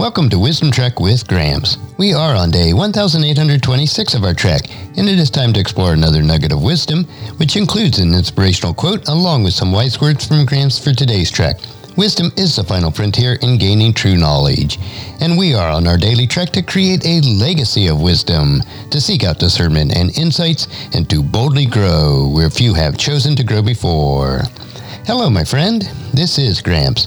Welcome to Wisdom Trek with Gramps. We are on day 1826 of our trek, and it is time to explore another nugget of wisdom, which includes an inspirational quote along with some wise words from Gramps for today's trek. Wisdom is the final frontier in gaining true knowledge, and we are on our daily trek to create a legacy of wisdom, to seek out discernment and insights, and to boldly grow where few have chosen to grow before. Hello, my friend. This is Gramps.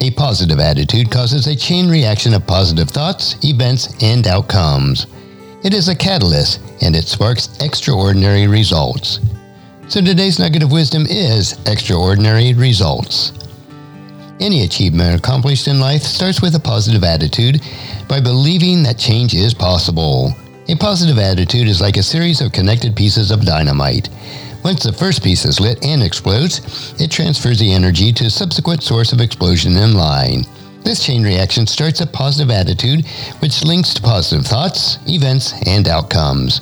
a positive attitude causes a chain reaction of positive thoughts, events, and outcomes. It is a catalyst and it sparks extraordinary results. So today's nugget of wisdom is extraordinary results. Any achievement accomplished in life starts with a positive attitude by believing that change is possible. A positive attitude is like a series of connected pieces of dynamite. Once the first piece is lit and explodes, it transfers the energy to a subsequent source of explosion in line. This chain reaction starts a positive attitude, which links to positive thoughts, events, and outcomes.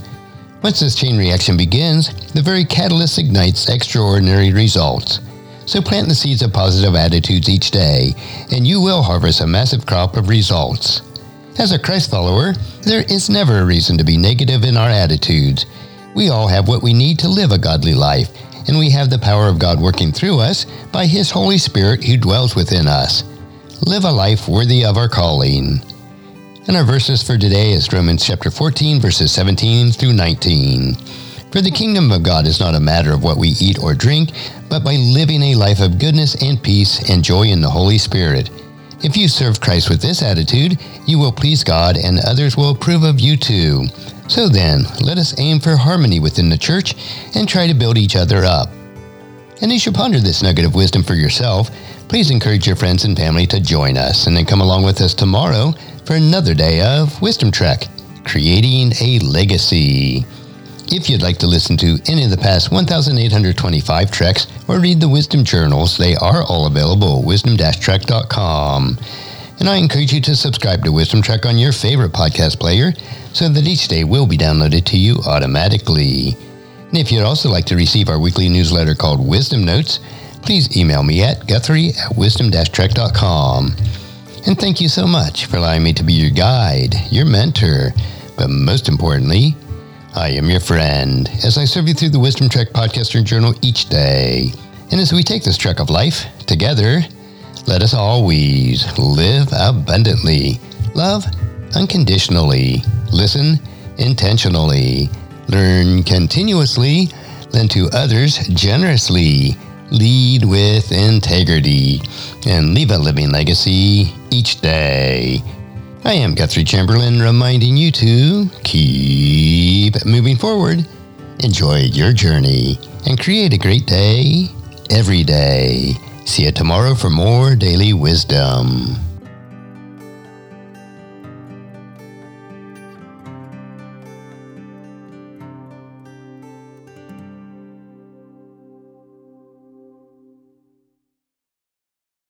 Once this chain reaction begins, the very catalyst ignites extraordinary results. So plant the seeds of positive attitudes each day, and you will harvest a massive crop of results. As a Christ follower, there is never a reason to be negative in our attitudes. We all have what we need to live a godly life, and we have the power of God working through us by His Holy Spirit who dwells within us. Live a life worthy of our calling. And our verses for today is Romans chapter 14, verses 17 through 19. For the kingdom of God is not a matter of what we eat or drink, but by living a life of goodness and peace and joy in the Holy Spirit. If you serve Christ with this attitude, you will please God and others will approve of you too. So then, let us aim for harmony within the church and try to build each other up. And as you ponder this nugget of wisdom for yourself, please encourage your friends and family to join us and then come along with us tomorrow for another day of Wisdom Trek, creating a legacy. If you'd like to listen to any of the past 1,825 treks or read the Wisdom Journals, they are all available at wisdom-trek.com. And I encourage you to subscribe to Wisdom Trek on your favorite podcast player so that each day will be downloaded to you automatically. And if you'd also like to receive our weekly newsletter called Wisdom Notes, please email me at guthrie at wisdom-trek.com. And thank you so much for allowing me to be your guide, your mentor, but most importantly, I am your friend as I serve you through the Wisdom Trek podcast and journal each day. And as we take this trek of life together, let us always live abundantly, love unconditionally, listen intentionally, learn continuously, lend to others generously, lead with integrity, and leave a living legacy each day. I am Guthrie Chamberlain reminding you to keep moving forward, enjoy your journey, and create a great day every day. See you tomorrow for more daily wisdom.